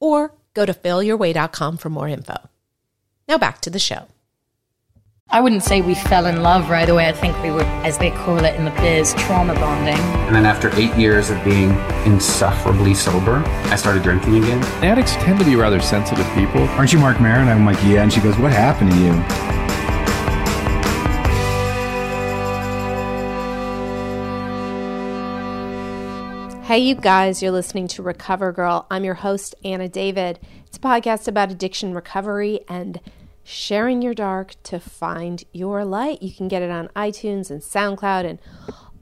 or go to failyourway.com for more info. Now back to the show. I wouldn't say we fell in love right away. I think we were, as they call it in the biz, trauma bonding. And then after eight years of being insufferably sober, I started drinking again. Addicts tend to be rather sensitive people. Aren't you Marc Maron? I'm like, yeah. And she goes, what happened to you? Hey, you guys, you're listening to Recover Girl. I'm your host, Anna David. It's a podcast about addiction recovery and sharing your dark to find your light. You can get it on iTunes and SoundCloud and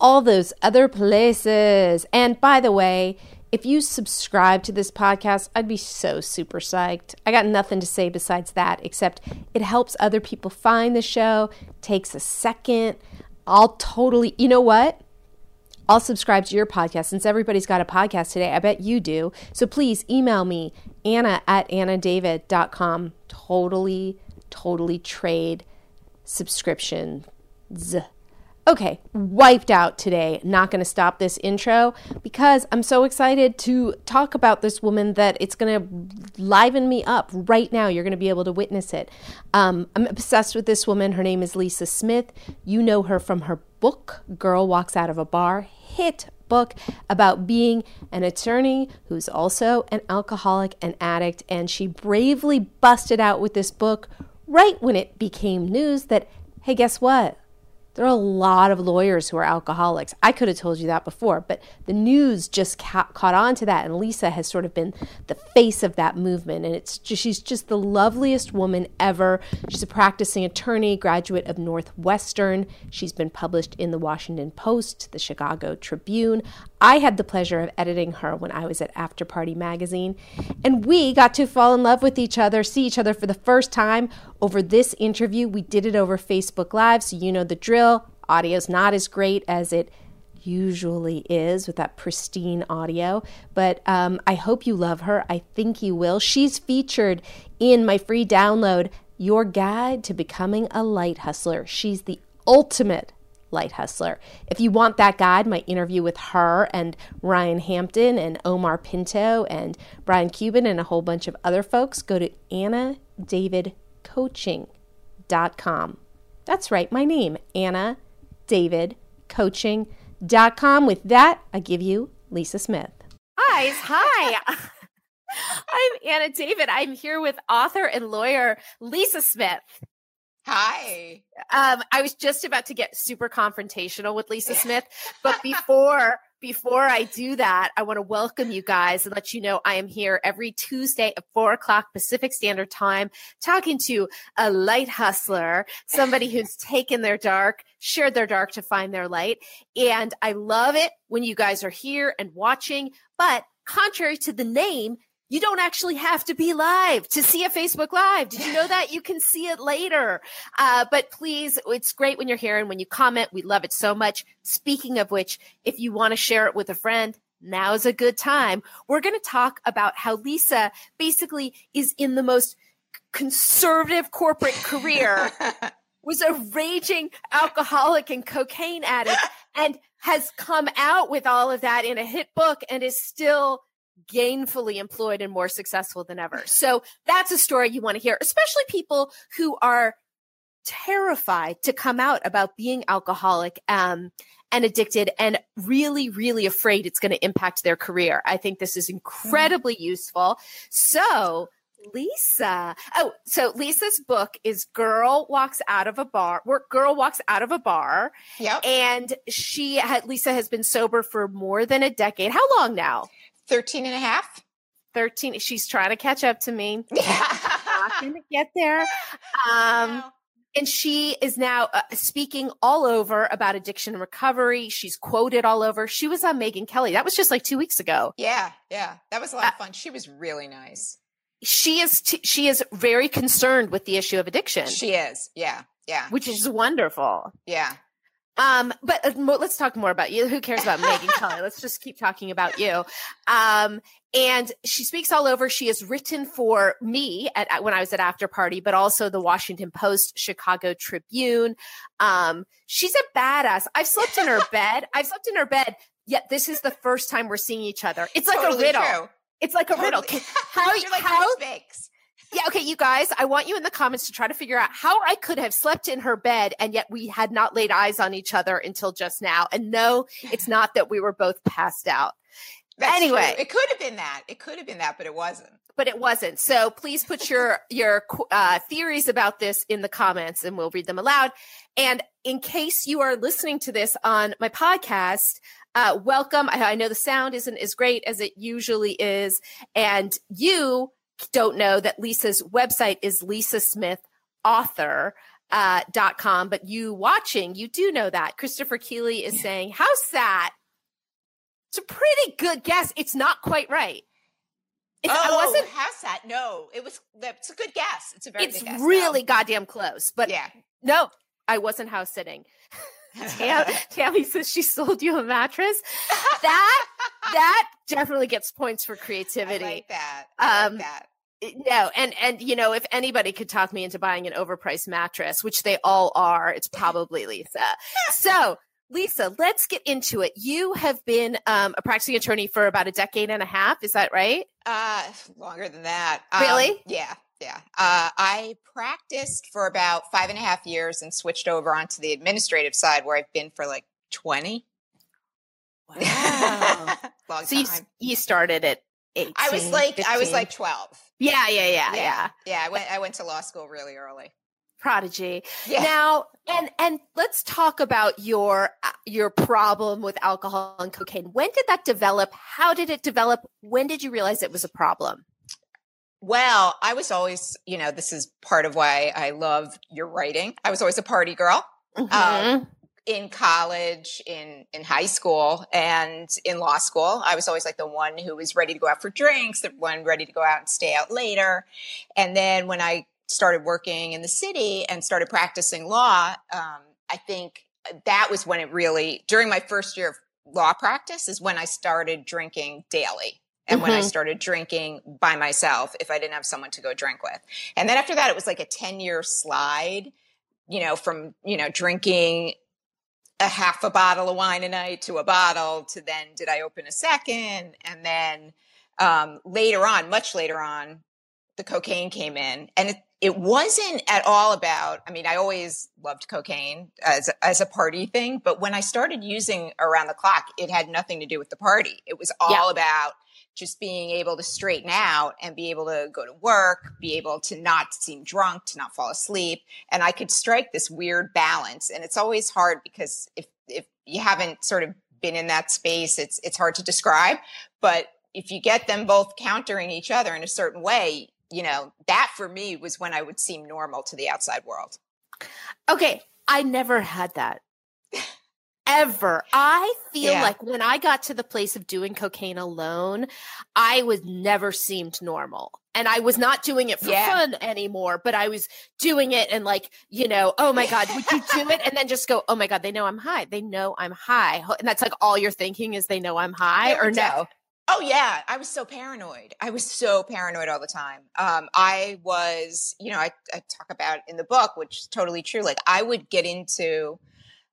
all those other places. And by the way, if you subscribe to this podcast, I'd be so super psyched. I got nothing to say besides that, except it helps other people find the show, takes a second. I'll totally, you know what? I'll subscribe to your podcast since everybody's got a podcast today. I bet you do. So please email me, Anna at annadavid.com. Totally, totally trade subscriptions. Okay, wiped out today. Not going to stop this intro because I'm so excited to talk about this woman that it's going to liven me up right now. You're going to be able to witness it. Um, I'm obsessed with this woman. Her name is Lisa Smith. You know her from her book, Girl Walks Out of a Bar, hit book about being an attorney who's also an alcoholic and addict. And she bravely busted out with this book right when it became news that, hey, guess what? There are a lot of lawyers who are alcoholics. I could have told you that before, but the news just ca- caught on to that, and Lisa has sort of been the face of that movement. And it's just, she's just the loveliest woman ever. She's a practicing attorney, graduate of Northwestern. She's been published in the Washington Post, the Chicago Tribune. I had the pleasure of editing her when I was at After Party Magazine, and we got to fall in love with each other, see each other for the first time over this interview. We did it over Facebook Live, so you know the drill. Audio's not as great as it usually is with that pristine audio, but um, I hope you love her. I think you will. She's featured in my free download, Your Guide to Becoming a Light Hustler. She's the ultimate light hustler. If you want that guide, my interview with her and Ryan Hampton and Omar Pinto and Brian Cuban and a whole bunch of other folks, go to annadavidcoaching.com. That's right, my name, Anna David Coaching.com. With that, I give you Lisa Smith. Guys, hi. I'm Anna David. I'm here with author and lawyer Lisa Smith. Hi. Um, I was just about to get super confrontational with Lisa Smith, but before before I do that, I want to welcome you guys and let you know I am here every Tuesday at four o'clock Pacific Standard Time, talking to a light hustler, somebody who's taken their dark, shared their dark to find their light. And I love it when you guys are here and watching. But contrary to the name, you don't actually have to be live to see a Facebook Live. Did you know that? You can see it later. Uh, but please, it's great when you're here and when you comment. We love it so much. Speaking of which, if you want to share it with a friend, now's a good time. We're going to talk about how Lisa basically is in the most conservative corporate career, was a raging alcoholic and cocaine addict, and has come out with all of that in a hit book and is still gainfully employed and more successful than ever. So that's a story you want to hear, especially people who are terrified to come out about being alcoholic um, and addicted and really, really afraid it's going to impact their career. I think this is incredibly mm. useful. So, Lisa. Oh, so Lisa's book is Girl Walks Out of a Bar. Work Girl Walks Out of a Bar. Yep. And she had Lisa has been sober for more than a decade. How long now? 13 and a half. 13. She's trying to catch up to me. not going to get there. Um, and she is now uh, speaking all over about addiction and recovery. She's quoted all over. She was on Megyn Kelly. That was just like two weeks ago. Yeah, yeah. That was a lot of fun. She was really nice. She is t- she is very concerned with the issue of addiction. She is. Yeah, yeah, which is wonderful. yeah. Um, but uh, let's talk more about you. Who cares about Megyn Kelly? Let's just keep talking about you. Um, and she speaks all over. She has written for me at, when I was at After Party, but also the Washington Post, Chicago Tribune. Um, she's a badass. I've slept in her bed. I've slept in her bed. Yet this is the first time we're seeing each other. It's like Totally a riddle. true. It's like a riddle. Totally. How, You're like how, Bakes. Yeah, okay, you guys, I want you in the comments to try to figure out how I could have slept in her bed and yet we had not laid eyes on each other until just now. And no, it's not that we were both passed out, That's Anyway. true. it could have been that. It could have been that, but it wasn't. but it wasn't. So please put your your uh, theories about this in the comments and we'll read them aloud. And in case you are listening to this on my podcast, uh, welcome. I, I know the sound isn't as great as it usually is, and you don't know that Lisa's website is Lisa Smith author. Uh, dot com, but you watching, you do know that. Christopher Keeley is saying, How's that? It's a pretty good guess. It's not quite right. It's, oh, I wasn't how's that? No, it was. It's a good guess. It's a very it's good guess. really though. goddamn close. But yeah. no, I wasn't house sitting. Tam, Tammy says she sold you a mattress. That that definitely gets points for I creativity. like that. I Um, like that. no, and and you know, if anybody could talk me into buying an overpriced mattress, which they all are, it's probably Lisa. so. Lisa, let's get into it. You have been um, a practicing attorney for about a decade and a half. Is that right? Uh, longer than that. Really? Um, yeah, yeah. Uh, I practiced for about five and a half years and switched over onto the administrative side, where I've been for like twenty. Wow. Long so you, you started at 18. I was like, I was like twelve. yeah, yeah, yeah, yeah. yeah. I went, I went to law school really early. Prodigy. Yeah. Now, and and let's talk about your uh, your problem with alcohol and cocaine. When did that develop? How did it develop? When did you realize it was a problem? Well, I was always, you know, this is part of why I love your writing. I was always a party girl. Mhm. in college, in in high school, and in law school. I was always like the one who was ready to go out for drinks, the one ready to go out and stay out later. And then when I started working in the city and started practicing law, um, I think that was when it really during my first year of law practice is when I started drinking daily. And when I Mhm. started drinking by myself, if I didn't have someone to go drink with. And then after that, it was like a 10 year slide, you know, from, you know, drinking a half a bottle of wine a night to a bottle to then did I open a second? And then um, later on, much later on, the cocaine came in. And it, it wasn't at all about, I mean, I always loved cocaine as, as a party thing, but when I started using around the clock, it had nothing to do with the party. It was all Yeah. about just being able to straighten out and be able to go to work, be able to not seem drunk, to not fall asleep. And I could strike this weird balance. And it's always hard because if, if you haven't sort of been in that space, it's, it's hard to describe. But if you get them both countering each other in a certain way, you know, that for me was when I would seem normal to the outside world. Okay, I never had that. Ever. I feel Yeah. like when I got to the place of doing cocaine alone, I was never seemed normal. And I was not doing it for Yeah. fun anymore, but I was doing it and like, you know, oh my God, would you do it? And then just go, oh my God, they know I'm high. They know I'm high. And that's like all you're thinking is they know I'm high or no? Oh yeah, I was so paranoid. I was so paranoid all the time. Um, I was, you know, I, I talk about in the book, which is totally true. Like I would get into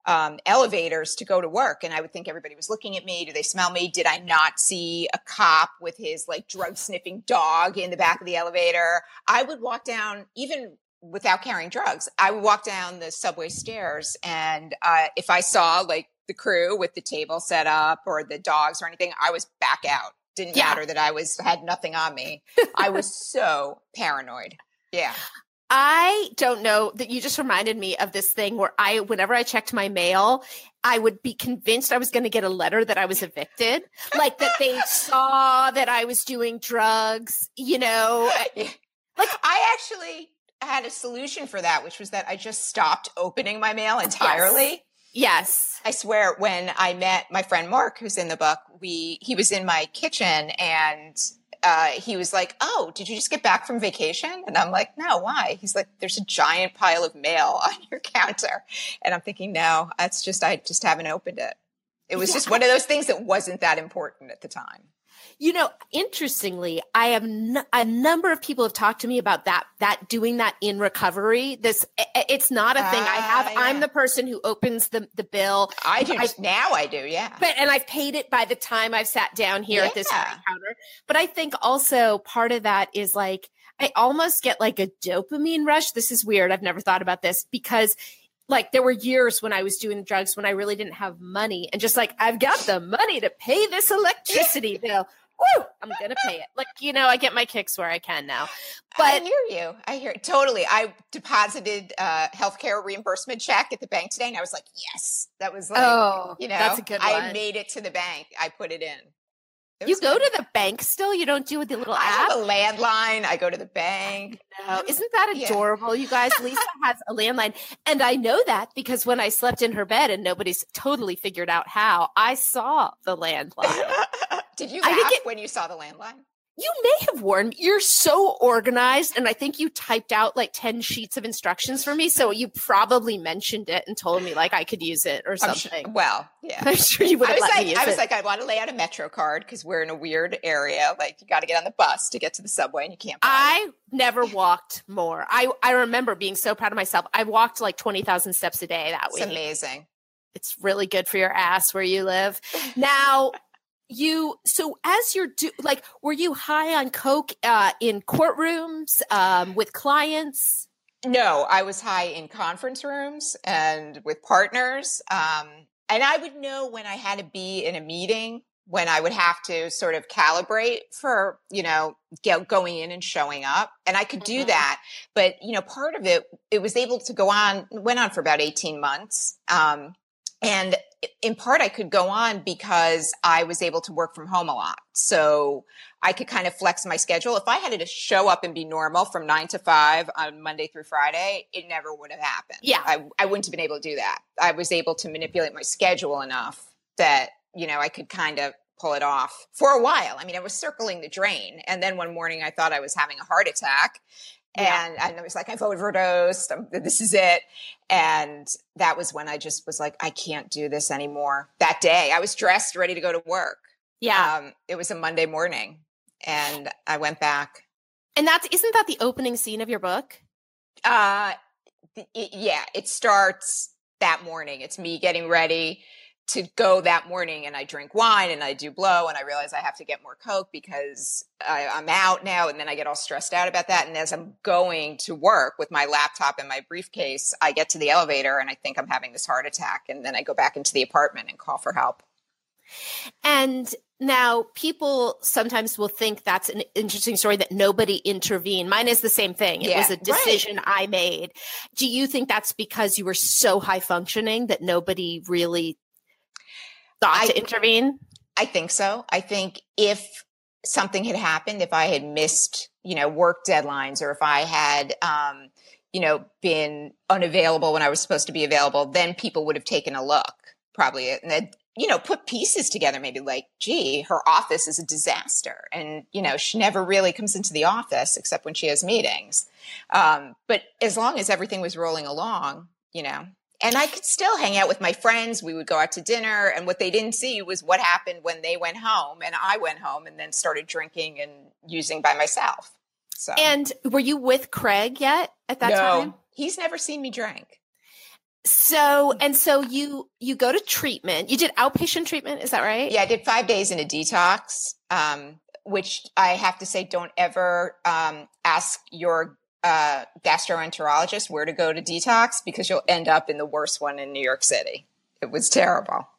um, elevators to go to work, and I would think everybody was looking at me. Do they smell me? Did I not see a cop with his like drug sniffing dog in the back of the elevator? I would walk down even without carrying drugs. I would walk down the subway stairs, and uh, if I saw like the crew with the table set up or the dogs or anything, I was back out. Didn't Yeah. matter that I was had nothing on me. I was so paranoid. Yeah. I don't know that you just reminded me of this thing where I, whenever I checked my mail, I would be convinced I was going to get a letter that I was evicted, like that they saw that I was doing drugs, you know. Like I actually had a solution for that, which was that I just stopped opening my mail entirely. Yes. I swear, when I met my friend Mark, who's in the book, we he was in my kitchen and uh, he was like, "Oh, did you just get back from vacation?" And I'm like, "No, why?" He's like, "There's a giant pile of mail on your counter," and I'm thinking, "No, that's just I just haven't opened it." It was just one of those things that wasn't that important at the time. You know, interestingly, I have n- a number of people have talked to me about that that doing that in recovery. This it's not a thing I have. Ah, yeah. I'm the person who opens the the bill. I do I- now. I do, yeah. But and I've paid it by the time I've sat down here at this Yeah. counter. But I think also part of that is like I almost get like a dopamine rush. This is weird. I've never thought about this because like there were years when I was doing drugs when I really didn't have money and just like I've got the money to pay this electricity bill. Woo, I'm gonna pay it. Like you know, I get my kicks where I can now. But I hear you. I hear totally. I deposited a healthcare reimbursement check at the bank today, and I was like, "Yes, that was like, oh, you know, that's a good I one. had made it to the bank. I put it in. You go good. to the bank still? You don't do with the little I app? have a landline. I go to the bank. No, isn't that Yeah. adorable, you guys? Lisa has a landline. And I know that because when I slept in her bed and nobody's totally figured out how, I saw the landline. Did you I laugh it- when you saw the landline? You may have me. You're so organized. And I think you typed out like 10 sheets of instructions for me. So you probably mentioned it and told me like I could use it or I'm sure- something. well, yeah. I'm sure you would I was let like, me use I was it. like, I want to lay out a Metro card because we're in a weird area. Like, you got to get on the bus to get to the subway, and you can't. it. I never walked more. I, I remember being so proud of myself. I walked like 20,000 steps a day that It's week. amazing. it's really good for your ass where you live. Now, you so as you're do like, were you high on coke uh, in courtrooms um, with clients? No, I was high in conference rooms and with partners. Um, and I would know when I had to be in a meeting, when I would have to sort of calibrate for, you know, get, going in and showing up. And I could do Mhm. that. But, you know, part of it, it was able to go on, went on for about 18 months. Um, and in part, I could go on because I was able to work from home a lot. So I could kind of flex my schedule. If I had to show up and be normal from nine to five on Monday through Friday, it never would have happened. Yeah. I, I wouldn't have been able to do that. I was able to manipulate my schedule enough that, you know, I could kind of pull it off for a while. I mean, I was circling the drain. And then one morning I thought I was having a heart attack. Yeah. And, and I was like, I've overdosed. I'm, this is it. And that was when I just was like, I can't do this anymore. That day, I was dressed, ready to go to work. Yeah, Um, it was a Monday morning, and I went back. and that's isn't that the opening scene of your book? Uh, it, yeah, it starts that morning. It's me getting ready to go that morning, and I drink wine and I do blow, and I realize I have to get more coke because I, I'm out now, and then I get all stressed out about that. And as I'm going to work with my laptop and my briefcase, I get to the elevator, and I think I'm having this heart attack, and then I go back into the apartment and call for help. And now people sometimes will think that's an interesting story that nobody intervened. Mine is the same thing. It Yeah, was a right. decision I made. Do you think that's because you were so high functioning that nobody really thought I- to intervene? I think so. I think if something had happened, if I had missed, you know, work deadlines or if I had, um, you know, been unavailable when I was supposed to be available, then people would have taken a look probably and then, you know, put pieces together, maybe like, gee, her office is a disaster. And, you know, she never really comes into the office except when she has meetings. Um, but as long as everything was rolling along, you know, and I could still hang out with my friends. We would go out to dinner, and what they didn't see was what happened when they went home and I went home and then started drinking and using by myself. So, And were you with Craig yet at that no, time? he's never seen me drink. So and so you you go to treatment. You did outpatient treatment, is that right? Yeah, I did five days in a detox, um, which I have to say, don't ever um, ask your uh, gastroenterologist where to go to detox because you'll end up in the worst one in New York City. It was terrible.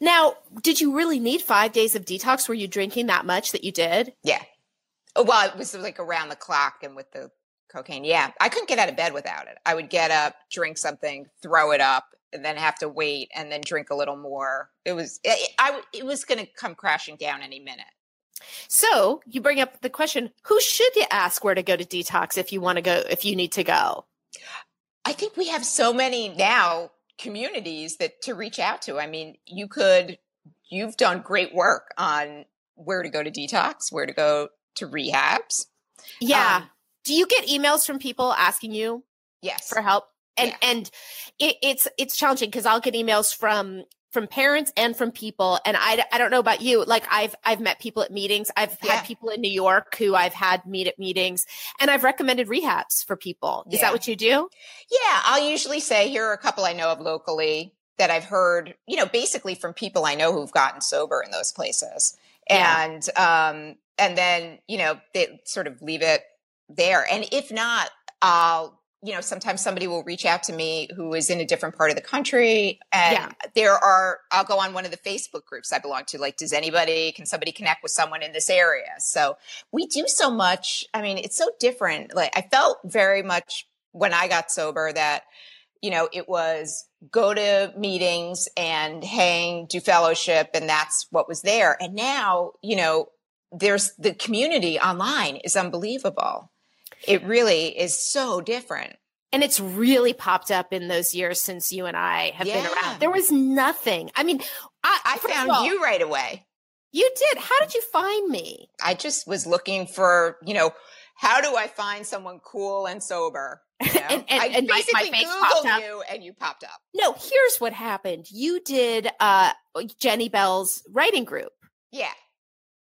Now, did you really need five days of detox? Were you drinking that much that you did? Yeah. Oh, well, it was like around the clock and with the cocaine. Yeah. I couldn't get out of bed without it. I would get up, drink something, throw it up, and then have to wait and then drink a little more. It was, it, I, it was going to come crashing down any minute. So you bring up the question: Who should you ask where to go to detox if you want to go? If you need to go, I think we have so many now communities that to reach out to. I mean, you could. You've done great work on where to go to detox, where to go to rehabs. Yeah. Um, Do you get emails from people asking you yes. for help? And Yeah. and it, it's it's challenging because I'll get emails from from parents and from people and I, I don't know about you like I've I've met people at meetings I've Yeah. had people in New York who I've had meet at meetings and I've recommended rehabs for people is Yeah. that what you do Yeah, I'll usually say here are a couple I know of locally that I've heard, you know, basically from people I know who've gotten sober in those places. Yeah. And um and then, you know, they sort of leave it there. And if not, I'll you know, sometimes somebody will reach out to me who is in a different part of the country. And Yeah. there are, I'll go on one of the Facebook groups I belong to. Like, does anybody, can somebody connect with someone in this area? So we do so much. I mean, it's so different. Like, I felt very much when I got sober that, you know, it was go to meetings and hang, do fellowship, and that's what was there. And now, you know, there's the community online is unbelievable. It really is so different. and it's really popped up in those years since you and I have been around there was nothing I mean I, I found all, you right away. you did how did you find me I just was looking for, you know, how do I find someone cool and sober? You know? And- and- I and my- my basically face Googled you and you popped up. no here's what happened you did uh Jenny Bell's writing group Yeah.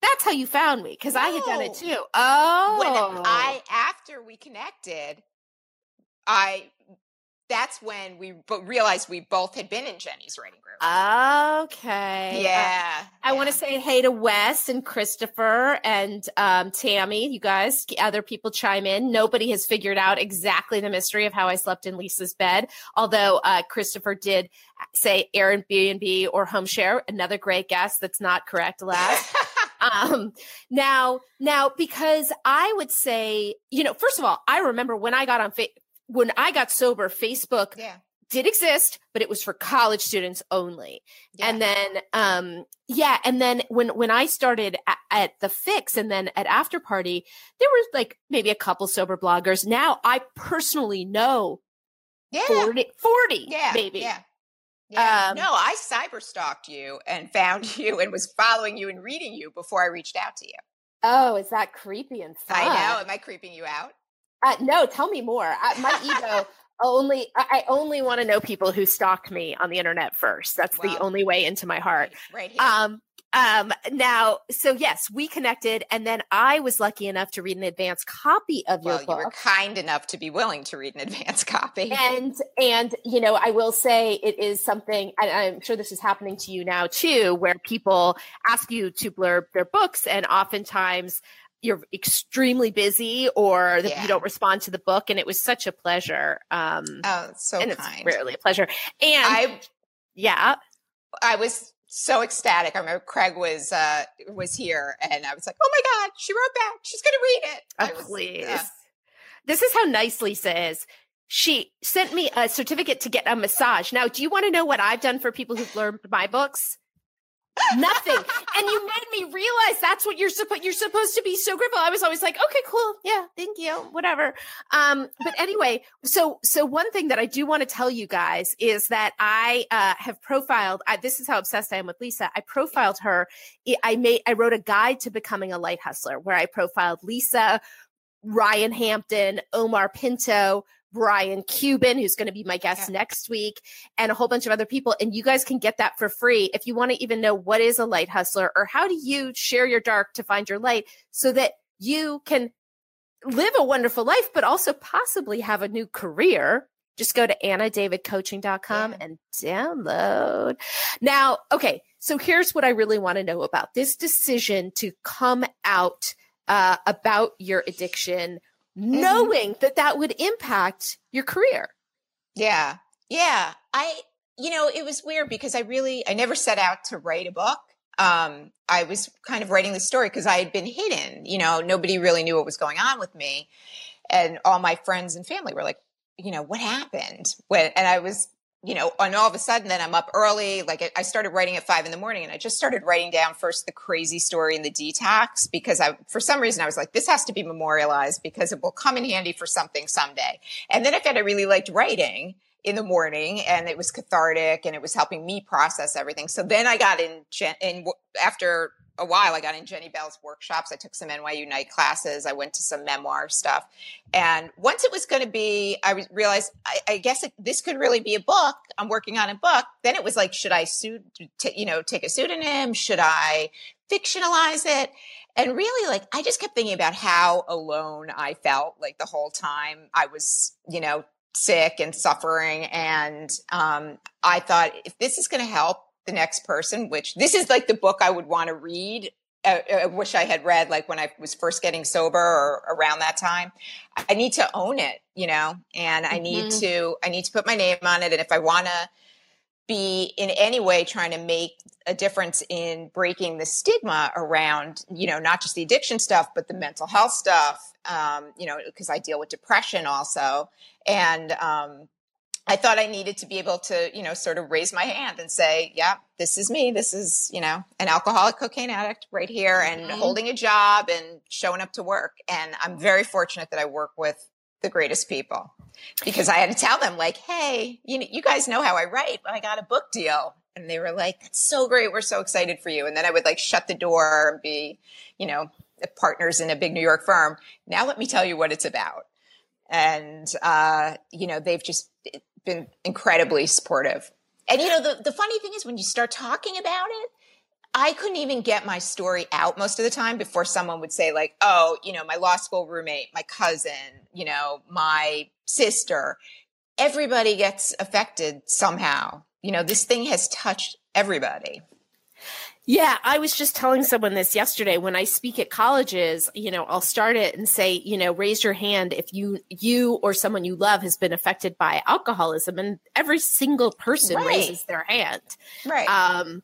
That's how you found me because I had done it too. Oh, When I, after we connected, I, that's when we realized we both had been in Jenny's writing group. okay, Uh, yeah. I want to say hey to Wes and Christopher and um, Tammy. You guys, other people chime in. Nobody has figured out exactly the mystery of how I slept in Lisa's bed. Although uh, Christopher did say Airbnb or home share. Another great guess. That's not correct. Last. Um now now because i would say you know first of all i remember when i got on fa- when i got sober facebook yeah. did exist but it was for college students only yeah. and then um yeah and then when when i started at, at the fix and then at after party there was like maybe a couple sober bloggers now i personally know yeah. 40 40 yeah. maybe Yeah. Yeah. Um, no, I cyber stalked you and found you and was following you and reading you before I reached out to you. oh is that creepy and fun I know. Am I creeping you out? Uh, no, tell me more. I, my ego only I only want to know people who stalked me on the internet first. That's the only way into my heart. Right here. Um um now so yes, we connected and then I was lucky enough to read an advance copy of well, book. you were kind enough to be willing to read an advance copy. and and you know i will say it is something and i'm sure this is happening to you now too where people ask you to blurb their books and oftentimes you're extremely busy or that Yeah. you don't respond to the book and it was such a pleasure um oh, so and kind. it's rarely a pleasure and I yeah I was so ecstatic. I remember Craig was uh was here and I was like, "Oh my god, she wrote back. She's going to read it." oh, I was, please uh, this is how nice lisa is she sent me a certificate to get a massage now do you want to know what i've done for people who've learned my books nothing. And you made me realize that's what you're supposed you're supposed to be so grateful. I was always like okay cool. Yeah thank you. Whatever. Um but anyway so so one thing that i do want to tell you guys is that i uh have profiled I, this is how obsessed i am with lisa. I profiled her. I- made i wrote a guide to becoming a light hustler where i profiled lisa ryan hampton omar pinto Brian Cuban, who's going to be my guest Yeah. next week, and a whole bunch of other people. And you guys can get that for free if you want to even know what is a light hustler or how do you share your dark to find your light so that you can live a wonderful life, but also possibly have a new career. Just go to annadavidcoaching.com Yeah. and download. Now, okay, so here's what I really want to know about this decision to come out uh, about your addiction, knowing that that would impact your career. Yeah. Yeah. I, you know, it was weird because I really, I never set out to write a book. Um, I was kind of writing the story because I had been hidden, you know, nobody really knew what was going on with me. And all my friends and family were like, you know, what happened? When, and I was you know, and all of a sudden, then I'm up early. Like I started writing at five in the morning, and I just started writing down first the crazy story in the detox because I, for some reason, I was like, this has to be memorialized because it will come in handy for something someday. And then I found I really liked writing in the morning, and it was cathartic, and it was helping me process everything. So then I got in, in after a while. I got in Jenny Bell's workshops. I took some NYU night classes. I went to some memoir stuff. And once it was going to be, I realized, I, I guess it, this could really be a book. I'm working on a book. Then it was like, should I suit, t- you know, take a pseudonym? Should I fictionalize it? And really, like, I just kept thinking about how alone I felt like the whole time I was, you know, sick and suffering. And um, I thought, if this is going to help the next person, which this is like the book I would want to read. I, uh, I wish I had read like when I was first getting sober or around that time. I need to own it, you know, and I need mm-hmm. to, I need to put my name on it. And if I want to be in any way trying to make a difference in breaking the stigma around, you know, not just the addiction stuff, but the mental health stuff, um, you know, because I deal with depression also. And, um, I thought I needed to be able to, you know, sort of raise my hand and say, yeah, this is me. This is, you know, an alcoholic cocaine addict right here and mm-hmm. holding a job and showing up to work. And I'm very fortunate that I work with the greatest people because I had to tell them like, Hey, you know, you guys know how I write, but I got a book deal. And they were like, that's so great. We're so excited for you. And then I would like shut the door and be, you know, partners in a big New York firm. Now let me tell you what it's about. And, uh, you know, they've just, been incredibly supportive. And you know, the, the funny thing is when you start talking about it, I couldn't even get my story out most of the time before someone would say, like, oh, you know, my law school roommate, my cousin, you know, my sister. Everybody gets affected somehow. You know, this thing has touched everybody. Yeah, I was just telling someone this yesterday when I speak at colleges, you know, I'll start it and say, you know, raise your hand if you you or someone you love has been affected by alcoholism and every single person right. raises their hand. Right. Um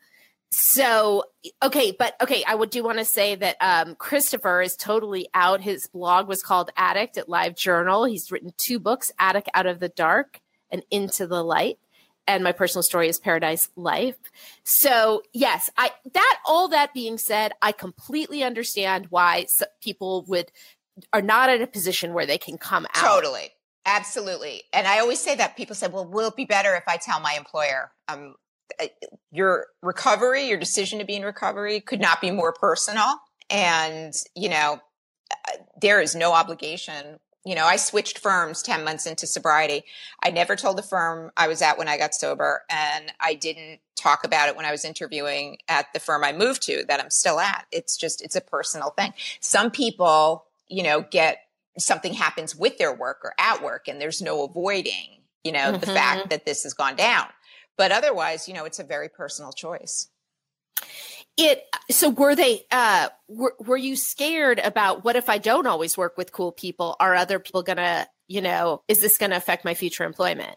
so okay, but okay, I would do want to say that um Christopher is totally out. His blog was called Addict at Live Journal. He's written two books, Addict Out of the Dark and Into the Light and my personal story is Paradise Life. So, yes, I that all that being said, I completely understand why people would are not in a position where they can come out. Totally. Absolutely. And I always say that people say, "Well, will it be better if I tell my employer?" Um your recovery, your decision to be in recovery could not be more personal and, you know, uh, there is no obligation you know, I switched firms 10 months into sobriety. I never told the firm I was at when I got sober, and I didn't talk about it when I was interviewing at the firm I moved to that I'm still at. It's just, it's a personal thing. Some people, you know, get something happens with their work or at work, and there's no avoiding, you know, mm-hmm. the fact that this has gone down. But otherwise, you know, it's a very personal choice it so were they uh were, were you scared about what if i don't always work with cool people? Are other people gonna you know is this gonna affect my future employment?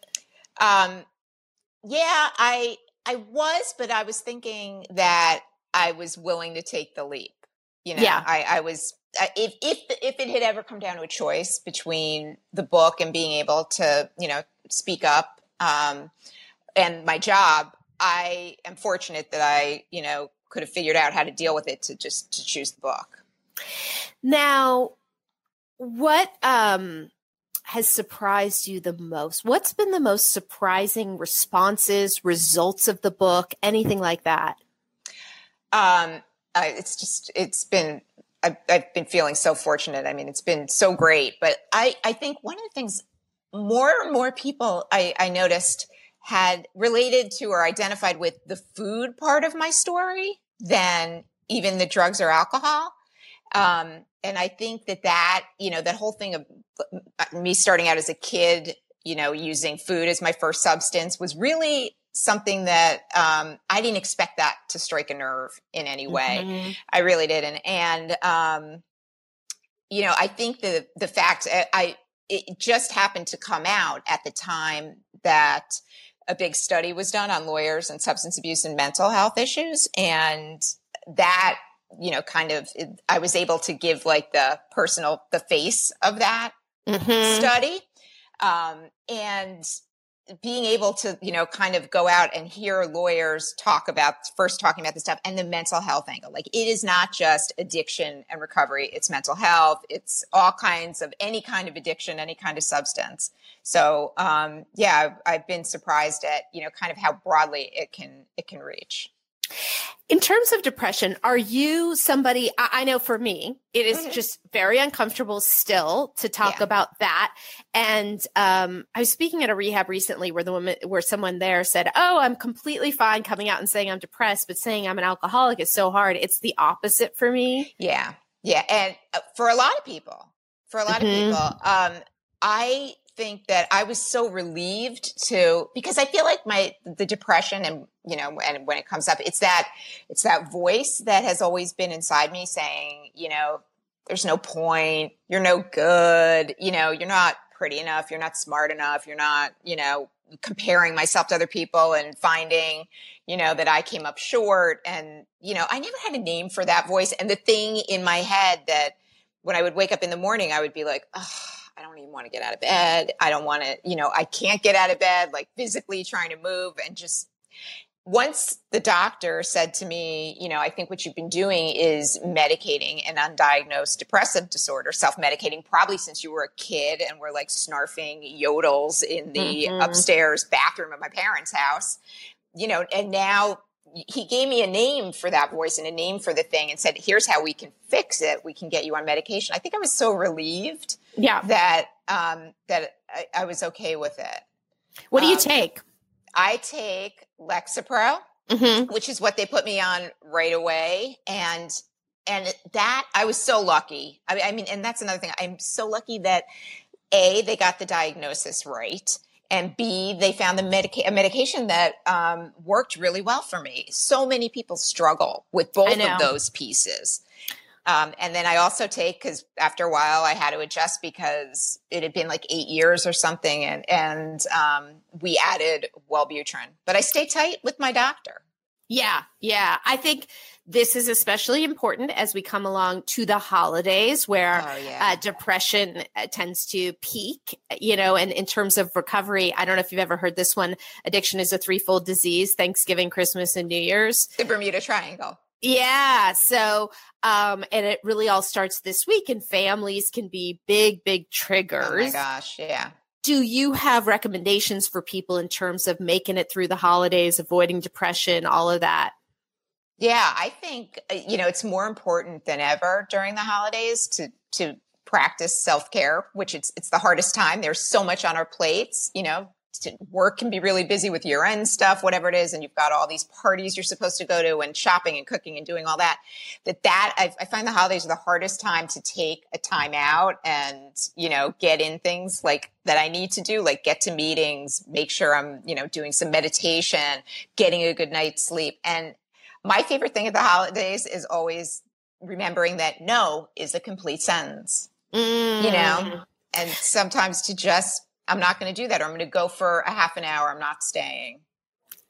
Um yeah i i was but i was thinking that i was willing to take the leap you know? Yeah. i i was if if if it had ever come down to a choice between the book and being able to you know speak up um and my job i am fortunate that i you know could have figured out how to deal with it to just to choose the book. Now, what um has surprised you the most? What's been the most surprising responses, results of the book, anything like that? Um, I, it's just it's been I've, I've been feeling so fortunate. I mean, it's been so great. But I I think one of the things more and more people I, I noticed had related to or identified with the food part of my story than even the drugs or alcohol. Um, and I think that that, you know, that whole thing of uh, me starting out as a kid, you know, using food as my first substance was really something that um, I didn't expect that to strike a nerve in any way. Mm-hmm. I really didn't. And, um, you know, I think the the fact uh, I it just happened to come out at the time that a big study was done on lawyers and substance abuse and mental health issues. And that, you know, kind of, I was able to give like the personal, the face of that mm-hmm. study. Um, and being able to, you know, kind of go out and hear lawyers talk about first talking about this stuff and the mental health angle. Like it is not just addiction and recovery, it's mental health, it's all kinds of any kind of addiction, any kind of substance. So, um, yeah, I've, I've been surprised at, you know, kind of how broadly it can, it can reach. In terms of depression, are you somebody? I, I know for me, it is Mhm. just very uncomfortable still to talk Yeah. about that. And um, I was speaking at a rehab recently where the woman, where someone there said, "Oh, I'm completely fine coming out and saying I'm depressed, but saying I'm an alcoholic is so hard. It's the opposite for me." Yeah. Yeah. And uh, for a lot of people, for a lot Mhm. of people, um, I think that I was so relieved to because I feel like my the depression and you know and when it comes up it's that it's that voice that has always been inside me saying you know there's no point. You're no good. You know you're not pretty enough. You're not smart enough. You're not you know comparing myself to other people and finding you know that I came up short. And you know I never had a name for that voice. And the thing in my head that when I would wake up in the morning I would be like I don't even want to get out of bed. I don't want to, you know, I can't get out of bed, like physically trying to move. And just once the doctor said to me, you know, I think what you've been doing is medicating an undiagnosed depressive disorder, self medicating, probably since you were a kid and were like snarfing yodels in the Mhm. upstairs bathroom of my parents' house, you know, and now he gave me a name for that voice and a name for the thing and said, here's how we can fix it. We can get you on medication. I think I was so relieved Yeah. that um, that I, I was okay with it. What do you Um, take? I take Lexapro, Mm-hmm. which is what they put me on right away, and and that I was so lucky. I mean, I mean, and that's another thing. I'm so lucky that a they got the diagnosis right, and b they found the medica- a medication that um, worked really well for me. So many people struggle with both of those pieces. Um, and then I also take because after a while I had to adjust because it had been like eight years or something, and and um, we added Wellbutrin. But I stay tight with my doctor. Yeah, yeah. I think this is especially important as we come along to the holidays where Oh yeah, uh, depression uh, tends to peak, you know, and in terms of recovery, I don't know if you've ever heard this one addiction is a threefold disease Thanksgiving, Christmas, and New Year's. the Bermuda Triangle. Yeah. So, um, and it really all starts this week, and families can be big, big triggers. Oh my gosh, yeah. Do you have recommendations for people in terms of making it through the holidays, avoiding depression, all of that? Yeah, I think uh, you know it's more important than ever during the holidays to to practice self care, which it's it's the hardest time. There's so much on our plates, you know. Work can be really busy with year end stuff, whatever it is, and you've got all these parties you're supposed to go to, and shopping and cooking and doing all that. That that I, I find the holidays are the hardest time to take a time out and you know get in things like that I need to do, like get to meetings, make sure I'm you know doing some meditation, getting a good night's sleep, and my favorite thing at the holidays is always remembering that no is a complete sentence. You Mm. know, and sometimes to just, I'm not going to do that, or I'm going to go for a half an hour. I'm not staying.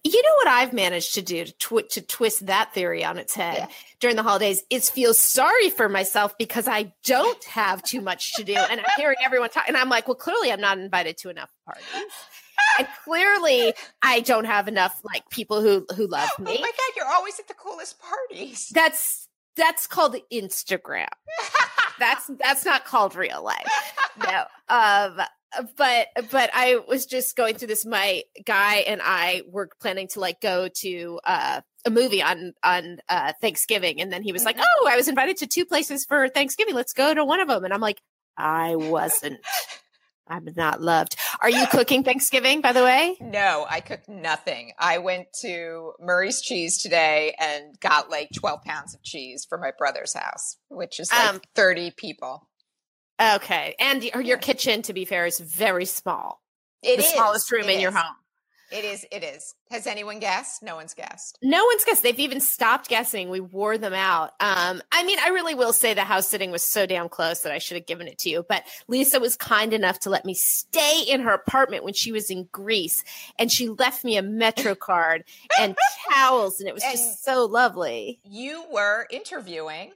You know what I've managed to do to, twi- to twist that theory on its head Yeah. during the holidays is feel sorry for myself because I don't have too much to do, and I'm hearing everyone talk, and I'm like, well, clearly I'm not invited to enough parties, and clearly I don't have enough like people who who love me. Oh my God, you're always at the coolest parties. That's that's called Instagram. That's that's not called real life. No. Um but but I was just going through this. My guy and I were planning to like go to uh a movie on on uh Thanksgiving and then he was like, "Oh, I was invited to two places for Thanksgiving. Let's go to one of them." And I'm like, "I wasn't. I'm not loved." Are you cooking Thanksgiving by the way? No, I cooked nothing. I went to Murray's Cheese today and got like 12 pounds of cheese for my brother's house, which is like Um, 30 people. Okay. And your, your kitchen to be fair is very small. It the is. smallest room It in your home. It is. It is. Has anyone guessed? No one's guessed. No one's guessed. They've even stopped guessing. We wore them out. Um, I mean, I really will say the house sitting was so damn close that I should have given it to you. But Lisa was kind enough to let me stay in her apartment when she was in Greece, and she left me a Metro card and towels, and it was And- just so lovely. You were interviewing.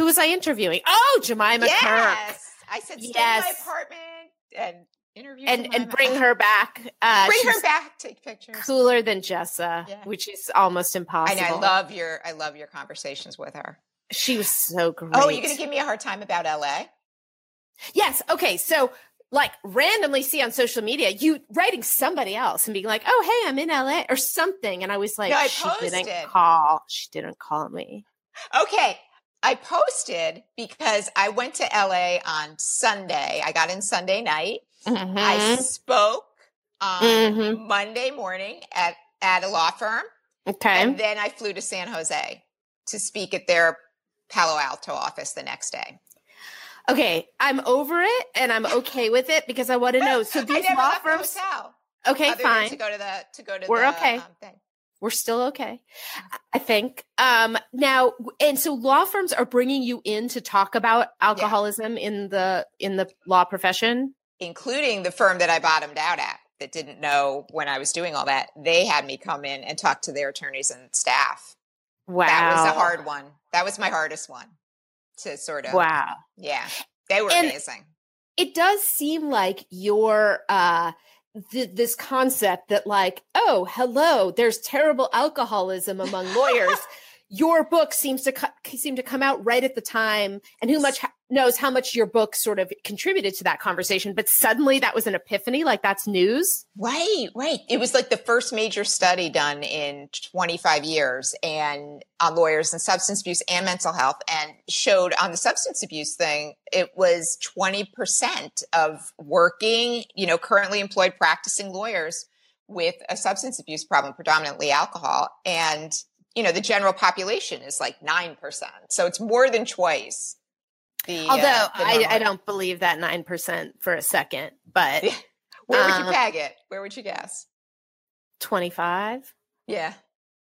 Who was I interviewing? Oh, Jemima Kirk. yes. I said, stay in my apartment. And interview and from and bring her back. Uh, bring her back. Take pictures. Cooler than Jessa, Yeah. which is almost impossible. know. I love your. I love your conversations with her. She was so great. Oh, you're gonna give me a hard time about LA? Yes. Okay. So, like, randomly see on social media you writing somebody else and being like, "Oh, hey, I'm in LA" or something, and I was like, No, I "She didn't call. She didn't call me." Okay. I posted because I went to LA on Sunday. I got in Sunday night. I Mhm. spoke on Mhm. Monday morning at at a law firm, Okay. and then I flew to San Jose to speak at their Palo Alto office the next day. Okay. I'm over it and I'm okay with it because I want to know. So I these law left the firms. hotel. Okay, other than fine. To go to the to go to We're the okay. um, thing. We're still okay. I think. Um, now, and so law firms are bringing you in to talk about alcoholism in the in the law profession. including the firm that I bottomed out at that didn't know when I was doing all that. They had me come in and talk to their attorneys and staff. Wow, That was a hard one. That was my hardest one to sort of. Wow. Yeah. They were And- amazing. it does seem like your uh th- this concept that like oh hello there's terrible alcoholism among lawyers. Your book seems to co- seem to come out right at the time and who much knows how much your book sort of contributed to that conversation but suddenly that was an epiphany like that's news Right, right. It was like the first major study done in 25 years and on lawyers and substance abuse and mental health and showed on the substance abuse thing, it was 20% of working, you know, currently employed practicing lawyers with a substance abuse problem, predominantly alcohol. And, you know, the general population is like 9%. So it's more than twice. The, although I. I don't believe that 9% for a second but Where would you uh, peg it? Where would you guess? 25 Yeah.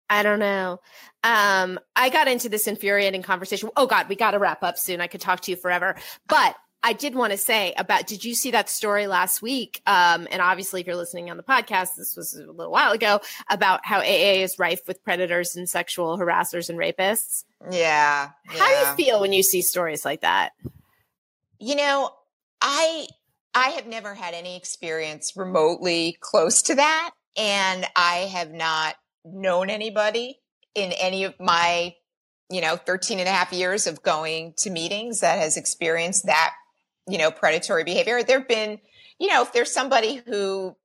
I don't know. Um, I got into this infuriating conversation. Oh God, we got to wrap up soon. I could talk to you forever, but I did want to say about. Did you see that story last week? Um, and obviously, if you're listening on the podcast, this was a little while ago about how AA is rife with predators and sexual harassers and rapists. Yeah. How do you feel when you see stories like that? You know, I I have never had any experience remotely close to that and I have not known anybody in any of my you know 13 and a half years of going to meetings that has experienced that you know predatory behavior there've been you know if there's somebody who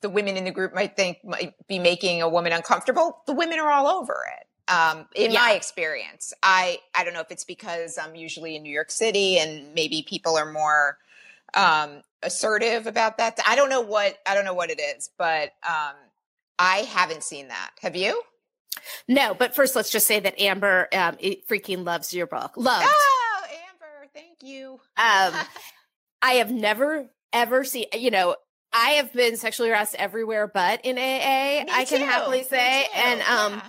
the women in the group might think might be making a woman uncomfortable the women are all over it. Um, in my experience i i don't know if it's because i'm usually in new york city and maybe people are more um, assertive about that i don't know what i don't know what it is but um, i haven't seen that. Have you? No, but first, let's just say that Amber um, freaking loves your book. Amber thank you Um, I have never ever seen, you know, I have been sexually harassed everywhere but in AA. I can happily say. And um, yeah.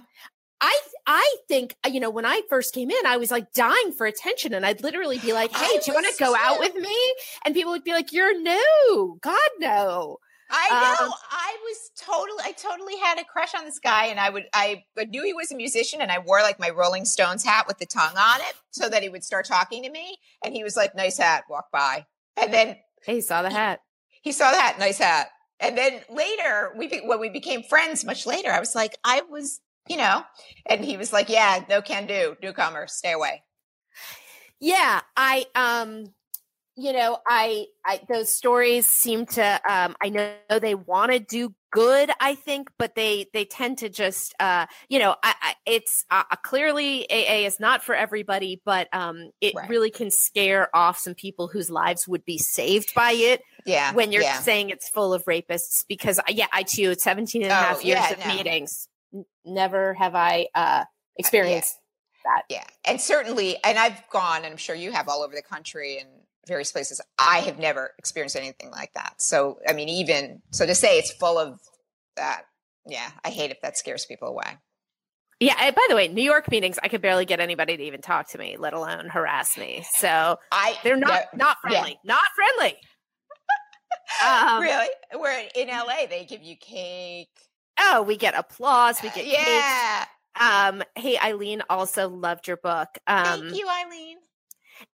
I I think uh, you know when I first came in, I was like dying for attention, and I'd literally be like, "Hey, I do you want to go out with me?" And people would be like, "You're new, God no." I know. Um, I was totally, I totally had a crush on this guy, and I would, I, knew he was a musician, and I wore like my Rolling Stones hat with the tongue on it, so that he would start talking to me, and he was like, "Nice hat," walk by, and then he saw the hat. he saw that nice hat, and then later we, be- when we became friends, much later, I was like, I was, you know, and he was like, "Yeah, no can do, newcomer, stay away." Yeah, I um you know, I I those stories seem to um I know they want to do good, I think, but they they tend to just uh you know, I, I it's uh, clearly AA is not for everybody, but um it Right. really can scare off some people whose lives would be saved by it Yeah, when you're yeah. saying it's full of rapists because uh, yeah, I too 17 and a Oh, half years yeah, of no. meetings N- never have I uh experienced that. Yeah. And certainly, and I've gone, and I'm sure you have all over the country and various places. I have never experienced anything like that. So, I mean, even so to say it's full of that, yeah, I hate if that scares people away. Yeah. and By the way, New York meetings, I could barely get anybody to even talk to me, let alone harass me. So I they're not yeah, not yeah. friendly. Not friendly. Um, really? Where in LA they give you cake. Oh, we get applause. We get cakes. yeah. Um, hey, Eileen also loved your book. Um, Thank you, Eileen.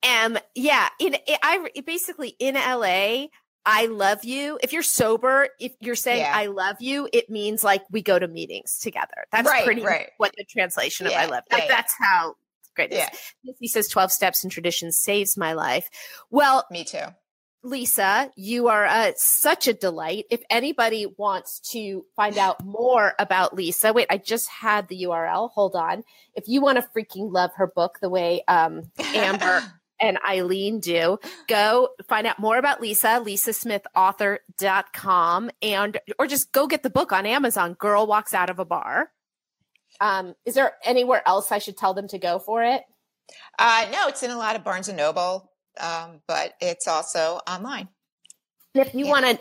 Um, yeah, in I basically in LA, I love you. If you're sober, if you're saying Yeah. I love you, it means like we go to meetings together. That's Right, pretty right. what the translation of I love. yeah, Like, yeah. That's how great. Yeah. He says 12 steps and traditions saves my life. Well, Me too. Lisa, you are uh, such a delight. If anybody wants to find out more about Lisa, wait, I just had the URL. Hold on. If you want to freaking love her book the way um, Amber and Eileen do, go find out more about Lisa, lisasmithauthor.com, and or just go get the book on Amazon. Girl Walks Out of a Bar. Um, is there anywhere else I should tell them to go for it? Uh, no, it's in a lot of Barnes and Noble, um, but it's also online. And if you Yeah. want to,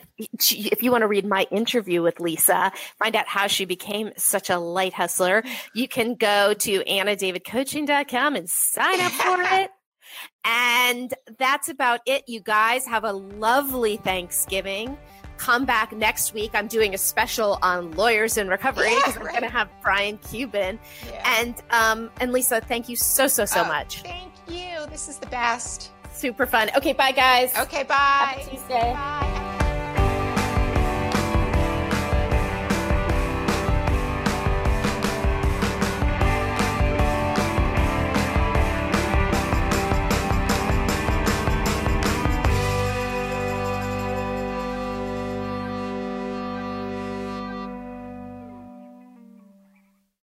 if you want to read my interview with Lisa, find out how she became such a light hustler, you can go to annadavidcoaching.com and sign up for it. And that's about it, you guys. Have a lovely Thanksgiving. Come back next week. I'm doing a special on lawyers in recovery Yeah, because I'm right. going to have Brian Cuban Yeah. and um and Lisa. Thank you so so so Oh, much. Thank you. This is the best. Super fun. Okay, bye guys. Okay, bye. Happy Tuesday. Bye.